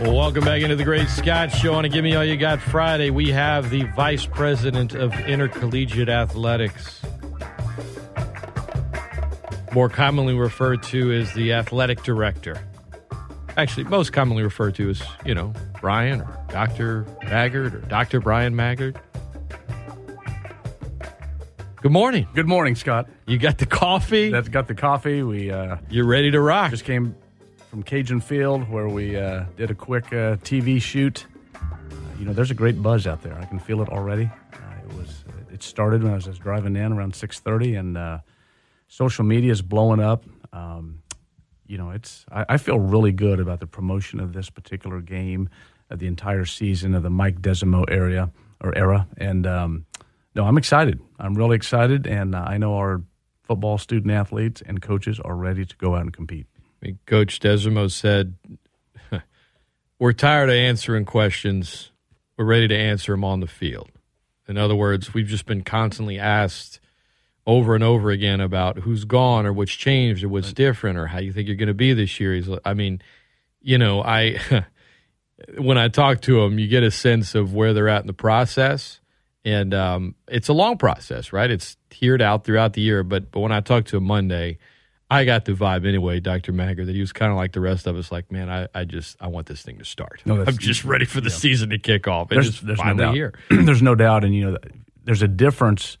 Well, welcome back into the Great Scott Show on a Give Me All You Got Friday. We have the Vice President of Intercollegiate Athletics, more commonly referred to as the Athletic Director. Actually, most commonly referred to as, you know, Bryan or Dr. Maggard or Dr. Bryan Maggard. Good morning. Good morning, Scott. You got the coffee? That's got the coffee. We uh, You're ready to rock. just came from Cajun Field where we uh, did a quick uh, TV shoot. Uh, you know, there's a great buzz out there. I can feel it already. Uh, it was it started when I was just driving in around 6:30, and uh, social media is blowing up. Um, you know, it's I, I feel really good about the promotion of this particular game, the entire season of the Mike Desormeaux area or era, and um, no, I'm excited. I'm really excited, and uh, I know our football student athletes and coaches are ready to go out and compete. I mean, Coach Desormeaux said, We're tired of answering questions. We're ready to answer them on the field. In other words, we've just been constantly asked over and over again about who's gone or what's changed or what's different or how you think you're going to be this year. He's, I mean, you know, I when I talk to them, you get a sense of where they're at in the process, and um, it's a long process, right? It's tiered out throughout the year, but but when I talk to him Monday, I got the vibe anyway, Doctor Maggard, that he was kind of like the rest of us, like, man, I, I just I want this thing to start. No, I'm just ready for the season to kick off. It's There's, just there's no doubt. here. there's no doubt, and you know, there's a difference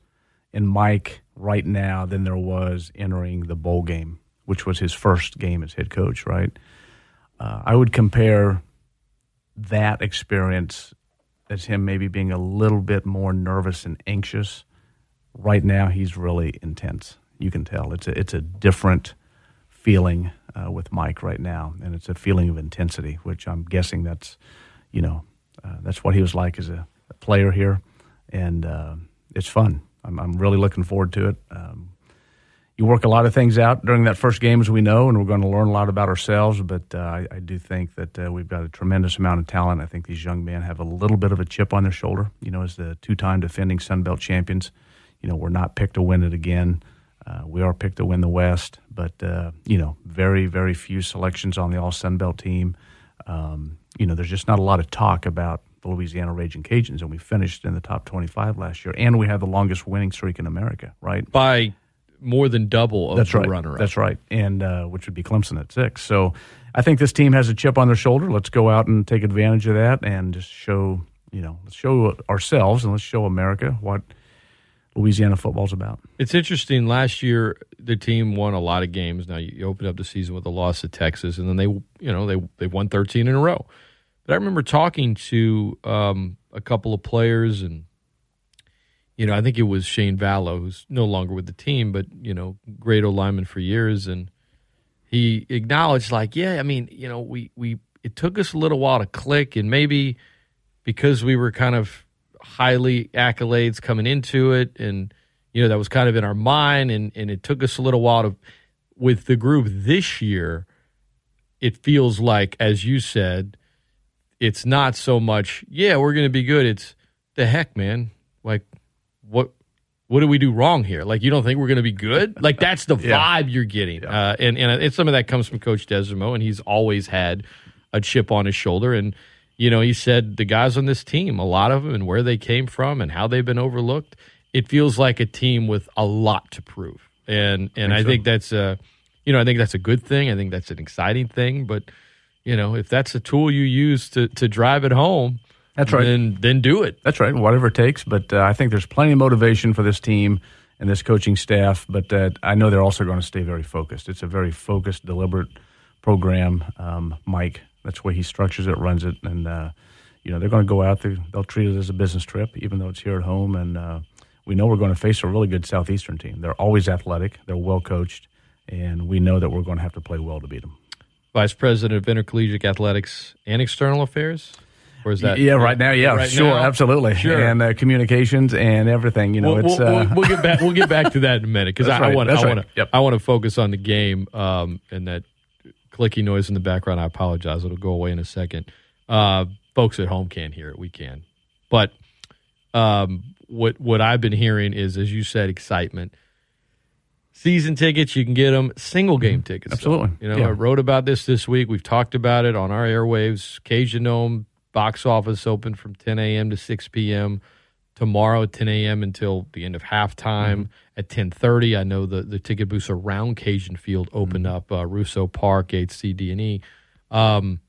in Mike right now than there was entering the bowl game, which was his first game as head coach. Right? Uh, I would compare that experience as him maybe being a little bit more nervous and anxious. Right now, he's really intense. You can tell it's a it's a different feeling uh, with Mike right now, and it's a feeling of intensity, which I'm guessing that's, you know, uh, that's what he was like as a, a player here, and uh, it's fun. I'm, I'm really looking forward to it. Um, you work a lot of things out during that first game, as we know, and we're going to learn a lot about ourselves. But uh, I, I do think that uh, we've got a tremendous amount of talent. I think these young men have a little bit of a chip on their shoulder. You know, as the two-time defending Sun Belt champions, you know, we're not picked to win it again. Uh, we are picked to win the West, but uh, you know, very, very few selections on the All Sun Belt team. Um, you know, there's just not a lot of talk about the Louisiana Ragin' Cajuns, and we finished in the top 25 last year, and we have the longest winning streak in America, right? By more than double of That's the right. runner-up. That's right, and uh, which would be Clemson at six. So, I think this team has a chip on their shoulder. Let's go out and take advantage of that, and just show you know, let's show ourselves and let's show America what Louisiana football's about. It's interesting. Last year, the team won a lot of games. Now you opened up the season with a loss to Texas, and then they, you know, they they won 13 in a row. But I remember talking to um, a couple of players, and you know, I think it was Shane Vallow, who's no longer with the team, but you know, great O lineman for years, and he acknowledged, like, yeah, I mean, you know, we we it took us a little while to click, and maybe because we were kind of highly accolades coming into it. And you know that was kind of in our mind. And and it took us a little while to with the group this year it feels like as you said it's not so much yeah we're going to be good. It's the heck man. Like what what do we do wrong here? Like you don't think we're going to be good? Like that's the Yeah. vibe you're getting. Uh, and and and some of that comes from coach Desormeaux and he's always had a chip on his shoulder. And you know, he said the guys on this team, a lot of them, and where they came from and how they've been overlooked. It feels like a team with a lot to prove, and and I think that's a, you know, I think that's a good thing. I think that's an exciting thing. But you know, if that's a tool you use to to drive it home, That's right. Then then do it. That's right, whatever it takes. But uh, I think there's plenty of motivation for this team and this coaching staff. But uh, I know they're also going to stay very focused. It's a very focused, deliberate program. Um, Mike, that's the way he structures it, runs it, and uh, you know they're going to go out there. They'll treat it as a business trip, even though it's here at home. And uh, we know we're going to face a really good southeastern team. They're always athletic. They're well coached, and we know that we're going to have to play well to beat them. Vice President of Intercollegiate Athletics and External Affairs, or is that yeah, right now, yeah, right sure, now? absolutely, Sure. and uh, communications and everything. You know, we'll, it's we'll, uh, we'll, we'll get back. We'll get back to that in a minute because I want. that's I want to. Yep. I want to focus on the game um, and that clicky noise in the background. I apologize. It'll go away in a second. Uh, folks at home can't hear it. We can, but um, what what I've been hearing is, as you said, excitement. season tickets, you can get them. Single game tickets, though. Absolutely. You know, Yeah. I wrote about this this week. We've talked about it on our airwaves. Cajun Dome box office open from 10 a.m. to 6 p.m. Tomorrow at 10 a.m. until the end of halftime. At 10:30, I know the the ticket booths around Cajun Field open up. Uh, Russo Park, Gate C, D, and E. Um,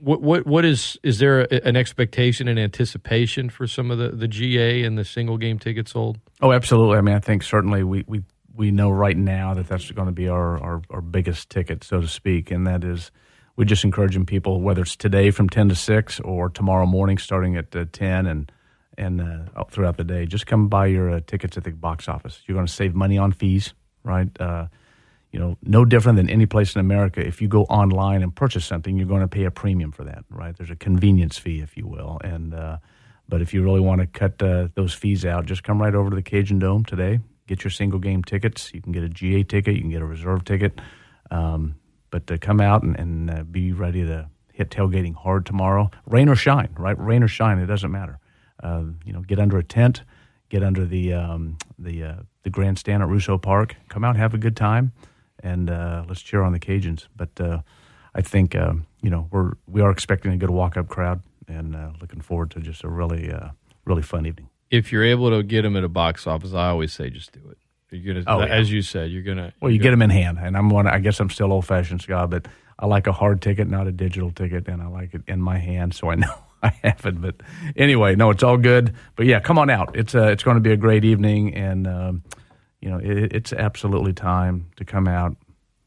what what what is is there a, an expectation and anticipation for some of the the GA and the single game tickets sold? Oh, absolutely. I mean, I think certainly we we, we know right now that that's going to be our, our, our biggest ticket, so to speak, and that is we're just encouraging people, whether it's today from ten to six or tomorrow morning starting at uh, ten and and uh, throughout the day, just come buy your uh, tickets at the box office. You're going to save money on fees, right? Uh, you know, no different than any place in America. If you go online and purchase something, you're going to pay a premium for that, right? There's a convenience fee, if you will, and uh, but if you really want to cut uh, those fees out, just come right over to the Cajun Dome today. Get your single game tickets. You can get a GA ticket. You can get a reserve ticket. Um, but uh, come out and, and be ready to hit tailgating hard tomorrow, rain or shine, right? Rain or shine, it doesn't matter. Uh, you know, get under a tent, get under the um, the uh, the grandstand at Russo Park. Come out, have a good time, and uh, let's cheer on the Cajuns. But uh, I think um, you know we're we are expecting a good walk up crowd, and uh, looking forward to just a really uh, really fun evening. If you're able to get them at a box office, I always say just do it. You're gonna, Oh, yeah. as you said, you're gonna. Well, you you're get them in hand, and I'm one. I guess I'm still old fashioned, Scott, but I like a hard ticket, not a digital ticket, and I like it in my hand, so I know I haven't, But anyway, no, it's all good. But yeah, come on out. It's uh, it's going to be a great evening, and um, you know it, it's absolutely time to come out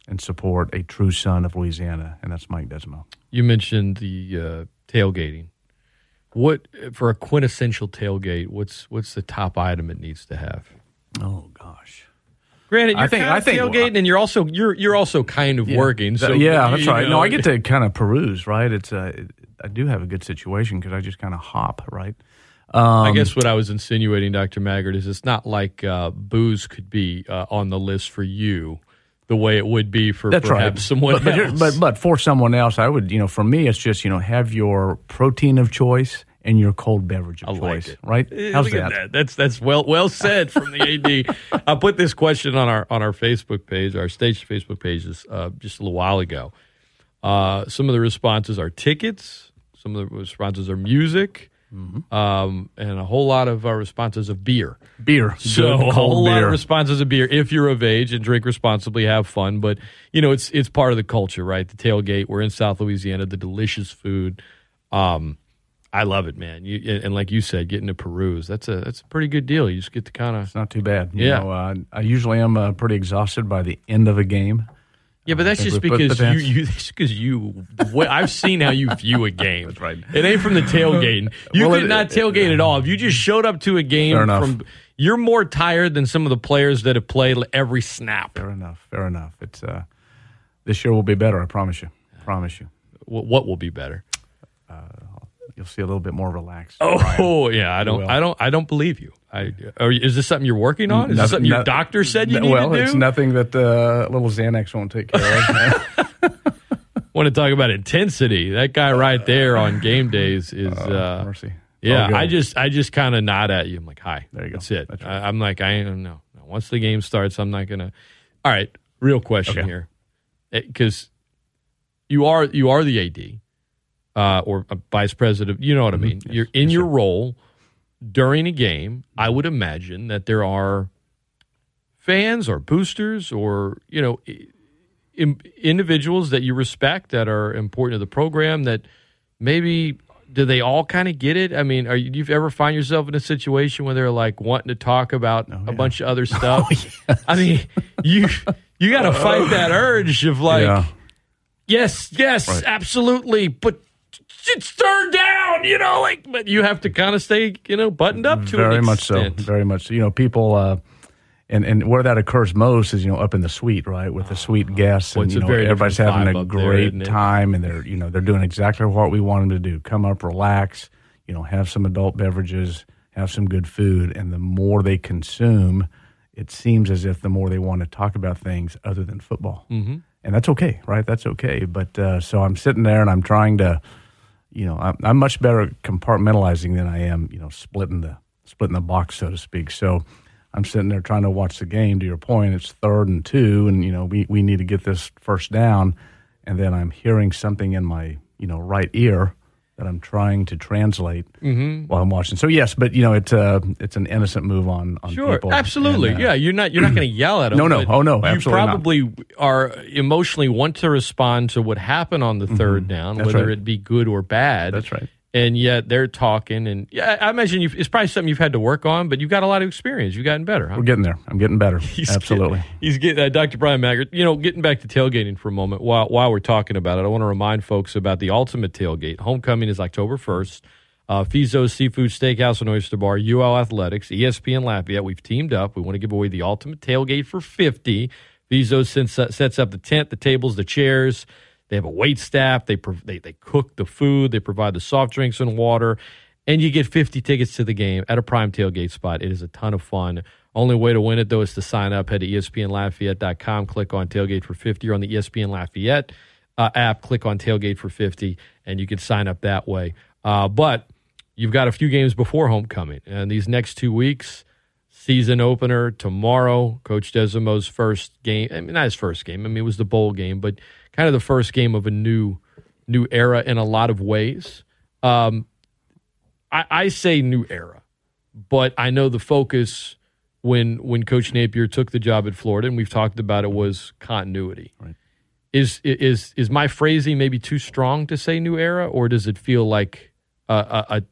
and support a true son of Louisiana, and that's Mike Desormeaux. You mentioned the uh, tailgating. What for a quintessential tailgate? What's what's the top item it needs to have? Oh gosh. Granted, you're I think- kind I of think- tailgating, and you're also you're you're also kind of working. So yeah, that's right. know, No, I get to kind of peruse, right? It's uh, I do have a good situation because I just kind of hop, right? Um, I guess what I was insinuating, Doctor Maggard, is it's not like uh, booze could be uh, on the list for you the way it would be for That's perhaps right. someone but, but, else. but but for someone else, I would you know for me it's just you know have your protein of choice and your cold beverage of I like choice, it. right? How's look at that? That's that's well well said from the AD. I put this question on our on our Facebook page, our stage Facebook pages, uh, just a little while ago. Uh, some of the responses are tickets. Some of the responses are music, Mm-hmm. um, and a whole lot of uh, responses of beer. Beer, So good a whole lot of responses of beer if you're of age and drink responsibly, have fun. But you know, it's it's part of the culture, right? The tailgate. We're in South Louisiana. The delicious food. Um, I love it, man. You, and like you said, getting to peruse that's a that's a pretty good deal. You just get to kind of It's not too bad. You Yeah. know, uh, I usually am uh, pretty exhausted by the end of a game. yeah, but that's just because you, you that's because you. What, I've seen how you view a game. That's right. It ain't from the tailgating. You Well, could it- not tailgate at all. If you just showed up to a game from, you're more tired than some of the players that have played every snap. Fair enough. Fair enough. It's uh, this year will be better. I promise you. Promise you. What, what will be better? You'll see a little bit more relaxed. Bryan. Oh yeah, I don't. I don't, I don't believe you. I are, is this something you're working on? Is this something your no- doctor said you no- need well, to do? Well, it's nothing that uh, little Xanax won't take care of. Want to talk about intensity? That guy right there on game days is. Uh, Mercy. yeah, good. I just, I just kind of nod at you. I'm like, hi. There you go. That's it. That's I, I'm like, I don't know. Once the game starts, I'm not gonna. All right, real question Okay. here, because you are you are the AD uh, or a vice president. You know what I mean. You're in your role during a game. I would imagine that there are fans or boosters or you know i- im- individuals that you respect that are important to the program that maybe do they all kind of get it? I mean, are you, do you ever find yourself in a situation where they're like wanting to talk about a bunch of other stuff? I mean, you you got to fight that urge of like, yeah. yes, yes, Right. absolutely, but it's third down, you know, like, but you have to kind of stay, you know, buttoned up to very much so. Very much. So. You know, people, uh, and and where that occurs most is you know up in the suite, right, with the suite guests, Well, and you know very everybody's having a up there, great time, and they're you know they're doing exactly what we want them to do: come up, relax, you know, have some adult beverages, have some good food, and the more they consume, it seems as if the more they want to talk about things other than football, mm-hmm. and that's okay, right? That's okay. But uh, so I'm sitting there and I'm trying to you know, I'm, I'm much better compartmentalizing than I am, you know, splitting the splitting the box, so to speak. So I'm sitting there trying to watch the game. To your point, it's third and two, and you know we we need to get this first down, and then I'm hearing something in my you know right ear that I'm trying to translate Mm-hmm. while I'm watching. So yes, but you know it's uh it's an innocent move on on Sure, people. absolutely. And, uh, yeah, you're not you're not going to yell at them. No, no. Oh, no, You absolutely not. probably are emotionally want to respond to what happened on the third down, Mm-hmm. That's whether right. it be good or bad. That's right. And yet they're talking, and yeah, I imagine you've, it's probably something you've had to work on, but you've got a lot of experience. You've gotten better, huh? We're getting there. I'm getting better. He's absolutely. Getting, he's getting uh, Dr. Bryan Maggard. You know, getting back to tailgating for a moment. While while we're talking about it, I want to remind folks about the ultimate tailgate. Homecoming is October first. Uh, Fezzo's Seafood Steakhouse and Oyster Bar, UL Athletics, ESPN Lafayette. We've teamed up. We want to give away the ultimate tailgate for fifty. Fizo sets, uh, sets up the tent, the tables, the chairs. They have a wait staff. They, they they cook the food. They provide the soft drinks and water, and you get 50 tickets to the game at a prime tailgate spot. It is a ton of fun. Only way to win it though is to sign up. Head to ESPNLafayette.com. Click on tailgate for 50 or on the ESPN Lafayette uh, app. Click on tailgate for 50, and you can sign up that way. Uh, but you've got a few games before homecoming, and these next two weeks season opener tomorrow. Coach Desormeaux's first game. I mean, not his first game. I mean, it was the bowl game, but kind of the first game of a new new era in a lot of ways. Um, I, I say new era, but I know the focus when when Coach Napier took the job at Florida, and we've talked about it, was continuity. Right. Is is is my phrasing maybe too strong to say new era, or does it feel like a a, a,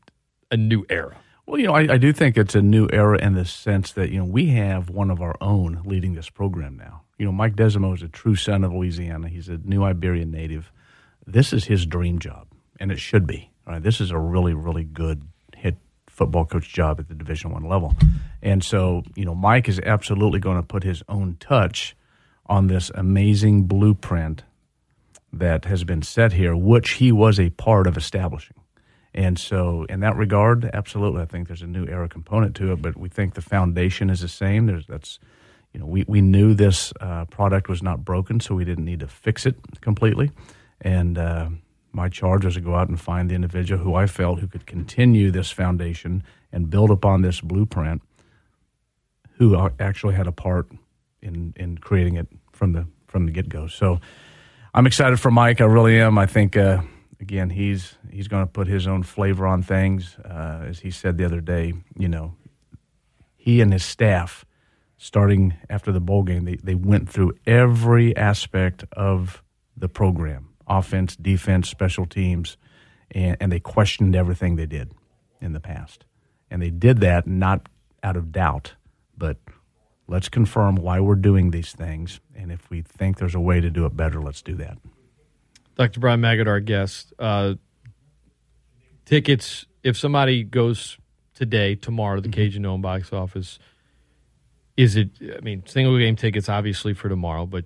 a new era? Well, you know, I, I do think it's a new era in the sense that you know we have one of our own leading this program now. You know, Mike Desormeaux is a true son of Louisiana. He's a New Iberian native. This is his dream job, and it should be. Right, this is a really, really good hit football coach job at the Division One level, and so you know, Mike is absolutely going to put his own touch on this amazing blueprint that has been set here, which he was a part of establishing. And so, in that regard, absolutely, I think there's a new era component to it. But we think the foundation is the same. There's that's, you know, we we knew this uh, product was not broken, so we didn't need to fix it completely. And uh, my charge was to go out and find the individual who I felt who could continue this foundation and build upon this blueprint, who actually had a part in in creating it from the from the get go. So, I'm excited for Mike. I really am. I think. Uh, again, he's he's going to put his own flavor on things. Uh, as he said the other day, you know, he and his staff, starting after the bowl game, they, they went through every aspect of the program offense, defense, special teams, and, and they questioned everything they did in the past. And they did that not out of doubt, but let's confirm why we're doing these things. And if we think there's a way to do it better, let's do that. Dr. Bryan Maggard, our guest. Uh, tickets, if somebody goes today, tomorrow to the Cajun Dome box office, is it, I mean, single game tickets obviously for tomorrow, but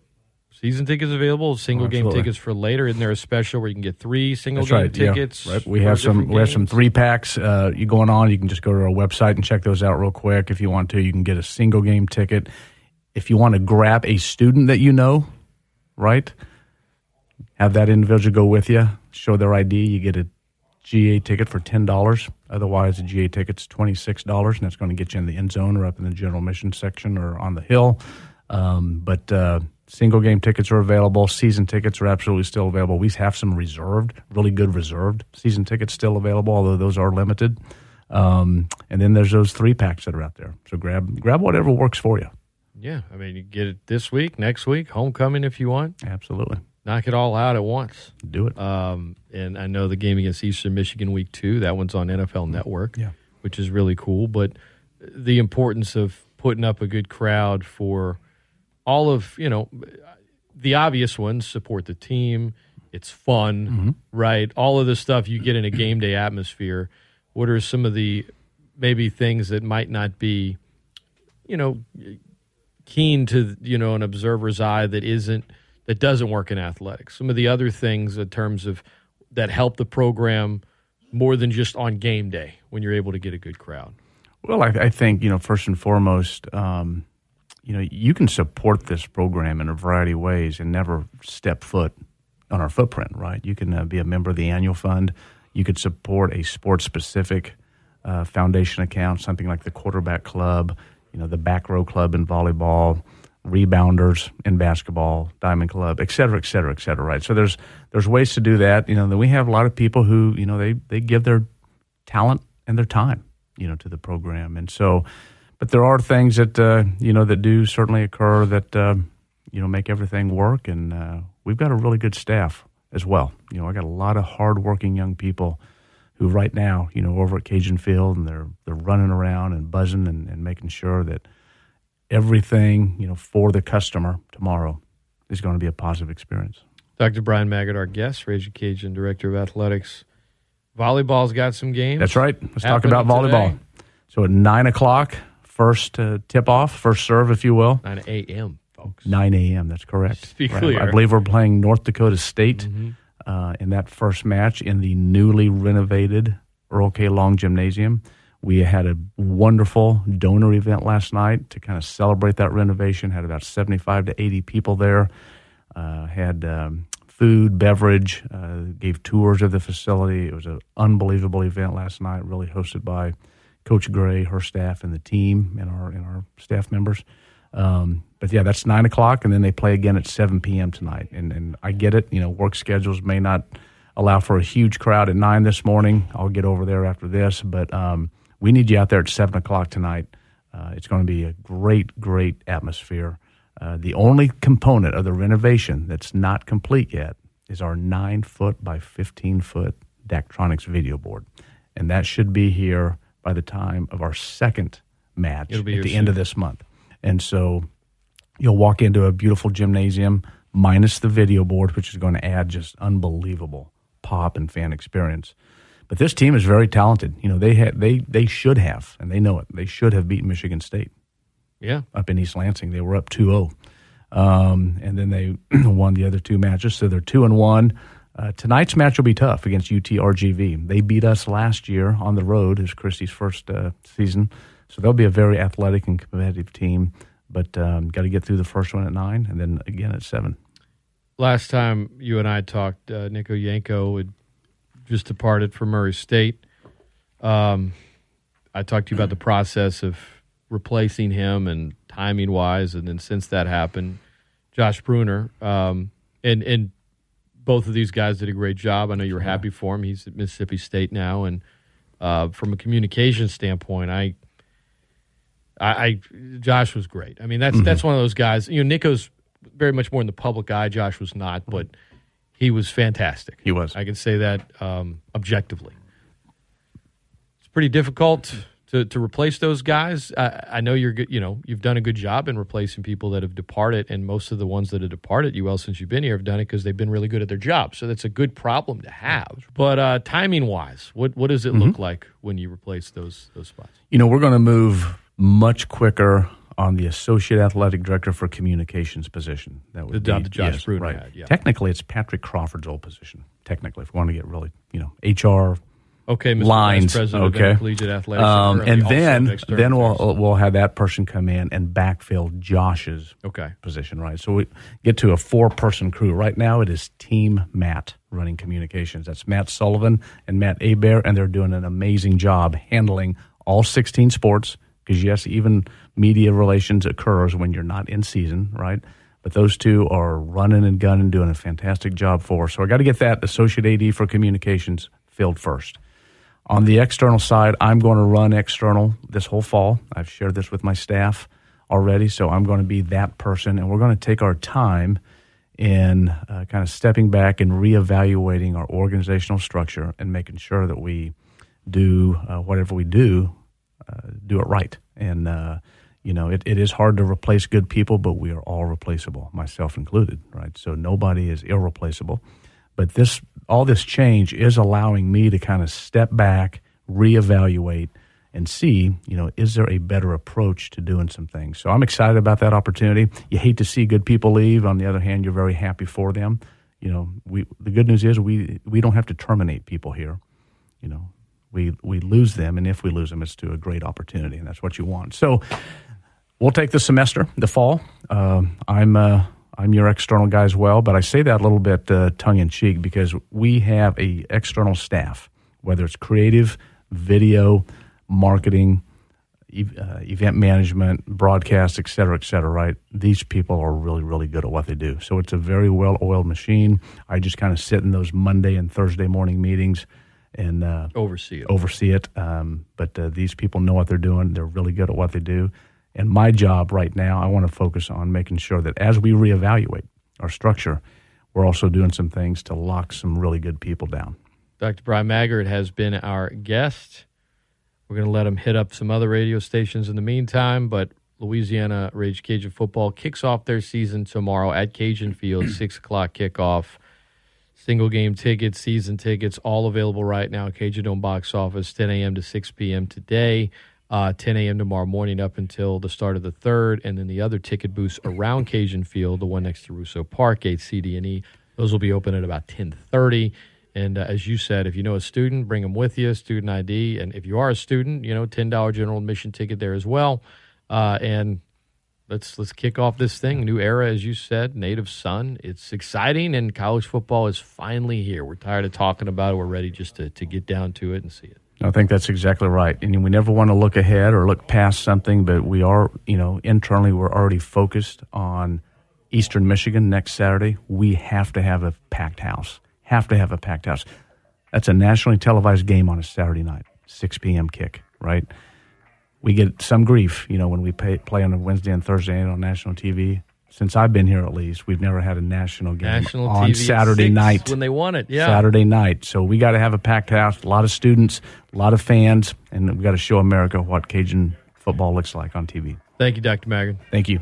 season tickets available, single game tickets for later? Isn't there a special where you can get three single That's game right. yeah. tickets? Right. We have some. We have some three packs. Uh, you going on? You can just go to our website and check those out real quick. If you want to, you can get a single game ticket. If you want to grab a student that you know, right, have that individual go with you, show their ID. You get a GA ticket for ten dollars. Otherwise, a GA ticket's twenty six dollars, and that's going to get you in the end zone or up in the general mission section or on the hill. Um, but uh, single game tickets are available. Season tickets are absolutely still available. We have some reserved, really good reserved season tickets still available, although those are limited. Um, and then there's those three packs that are out there. So grab grab whatever works for you. Yeah. I mean, you get it this week, next week, homecoming if you want. Absolutely, Knock it all out at once. do it. Um, and I know the game against Eastern Michigan week two, that one's on NFL Network, Yeah. which is really cool. But the importance of putting up a good crowd for all of, you know, the obvious ones support the team. It's fun, right? All of the stuff you get in a game day atmosphere. What are some of the maybe things that might not be, you know, keen to you know an observer's eye that isn't that doesn't work in athletics. Some of the other things in terms of that help the program more than just on game day when you're able to get a good crowd. Well, I, I think you know first and foremost, um, you know, you can support this program in a variety of ways and never step foot on our footprint. Right? You can uh, be a member of the annual fund. You could support a sports specific uh, foundation account, something like the quarterback club. you know, the back row club in volleyball, rebounders in basketball, diamond club, et cetera, et cetera, et cetera. Right. So there's there's ways to do that. You know, we have a lot of people who you know they they give their talent and their time, you know, to the program, and so. But there are things that uh, you know that do certainly occur that uh, you know make everything work, and uh, we've got a really good staff as well. You know, I got a lot of hardworking young people who right now, you know, over at Cajun Field, and they're they're running around and buzzing and, and making sure that everything, you know, for the customer tomorrow is going to be a positive experience. Dr. Bryan Maggard, our guest, Ragin' Cajun Director of Athletics. Volleyball's got some games. That's right. Let's talk about volleyball. Today. So at nine o'clock, first uh, tip off, first serve, if you will. Nine a.m. folks. Nine a.m. That's correct. Be clear. I believe we're playing North Dakota State mm-hmm. uh, in that first match in the newly renovated Earl K. Long Gymnasium. We had a wonderful donor event last night to kind of celebrate that renovation. Had about 75 to 80 people there. Uh, had um, food, beverage, uh, gave tours of the facility. It was an unbelievable event last night, really hosted by Coach Gray, her staff, and the team, and our and our staff members. Um, but yeah, that's nine o'clock, and then they play again at seven p.m. tonight. And and I get it, you know, work schedules may not allow for a huge crowd at nine this morning. I'll get over there after this, but um, we need you out there at seven o'clock tonight. Uh, it's going to be a great, great atmosphere. Uh, the only component of the renovation that's not complete yet is our nine foot by 15 foot Daktronics video board. And that should be here by the time of our second match at the soon. end of this month. And so you'll walk into a beautiful gymnasium minus the video board, which is going to add just unbelievable pop and fan experience. But this team is very talented. You know, they had they they should have, and they know it. They should have beaten Michigan State. Yeah, up in East Lansing, they were up 2-0. Um, and then they won the other two matches, so they're two and one. Uh, tonight's match will be tough against UTRGV. They beat us last year on the road. It's Christy's first uh, season, so they'll be a very athletic and competitive team. But um, got to get through the first one at nine, and then again at seven. Last time you and I talked, uh, Nico Yantko had just departed from Murray State. Um, I talked to you about the process of replacing him and timing wise, and then since that happened, Josh Bruner um, and and both of these guys did a great job. I know you were happy for him. He's at Mississippi State now, and uh, from a communication standpoint, I, I, I, Josh was great. I mean, that's mm-hmm. that's one of those guys. You know, Nico's very much more in the public eye. Josh was not, but he was fantastic. He was. I can say that um, objectively. It's pretty difficult to, to replace those guys. I, I know you're good. You know you've done a good job in replacing people that have departed, and most of the ones that have departed, you well since you've been here, have done it because they've been really good at their job. So that's a good problem to have. But uh, timing wise, what what does it mm-hmm. look like when you replace those those spots? You know, we're going to move much quicker on the associate athletic director for communications position. That would the be, Josh yes, right. had. Yeah. Technically, it's Patrick Crawford's old position. Technically, if we want to get really, you know, HR. Okay, Mr. lines. Vice President okay, of Collegiate Athletics, um, and then then we'll we'll have that person come in and backfill Josh's okay position. Right, so we get to a four person crew. Right now, it is Team Matt running communications. That's Matt Sullivan and Matt Abear, and they're doing an amazing job handling all 16 sports. Because yes, even media relations occurs when you're not in season, right? But those two are running and gunning, doing a fantastic job for us. So I got to get that associate AD for communications filled first. On the external side, I'm going to run external this whole fall. I've shared this with my staff already, so I'm going to be that person, and we're going to take our time in uh, kind of stepping back and reevaluating our organizational structure and making sure that we do uh, whatever we do, do it right. And uh, you know, it, it is hard to replace good people, but we are all replaceable, myself included, right? So nobody is irreplaceable. But this, all this change is allowing me to kind of step back, reevaluate, and see, you know, is there a better approach to doing some things? So I'm excited about that opportunity. You hate to see good people leave. On the other hand, you're very happy for them. You know, we the good news is we we don't have to terminate people here. You know, we we lose them, and if we lose them, it's to a great opportunity, and that's what you want. So we'll take the semester, the fall. Uh, I'm uh, I'm your external guy as well, but I say that a little bit uh, tongue in cheek because we have a external staff, whether it's creative, video, marketing, uh, event management, broadcast, et cetera, et cetera, right? These people are really, really good at what they do. So it's a very well oiled machine. I just kind of sit in those Monday and Thursday morning meetings and uh, oversee it. Oversee it. Um, but uh, these people know what they're doing. They're really good at what they do. And my job right now, I want to focus on making sure that as we reevaluate our structure, we're also doing some things to lock some really good people down. Dr. Bryan Maggard has been our guest. We're going to let him hit up some other radio stations in the meantime, but Louisiana Rage Cajun football kicks off their season tomorrow at Cajun Field, 6 o'clock kickoff. Single game tickets, season tickets, all available right now. Cajun Dome box office, 10 a.m. to 6 p.m. today, uh, 10 a.m. tomorrow morning up until the start of the third, and then the other ticket booths around Cajun Field, the one next to Russo Park, gate CD&E, those will be open at about 10:30. And uh, as you said, if you know a student, bring them with you, student ID. And if you are a student, you know, ten dollar general admission ticket there as well. Uh, and let's let's kick off this thing. New era, as you said, native son. It's exciting, and college football is finally here. We're tired of talking about it. We're ready just to, to get down to it and see it. I think that's exactly right. And we never want to look ahead or look past something, but we are, you know, internally we're already focused on Eastern Michigan next Saturday. We have to have a packed house have to have a packed house. That's a nationally televised game on a Saturday night, 6 p.m. kick, right? We get some grief, you know, when we pay, play on a Wednesday and Thursday night on national TV. Since I've been here, at least, we've never had a national game national on TV Saturday night when they want it. Yeah, Saturday night. So we got to have a packed house, a lot of students, a lot of fans, and we got to show America what Cajun football looks like on TV. Thank you, Dr. Maggard. Thank you.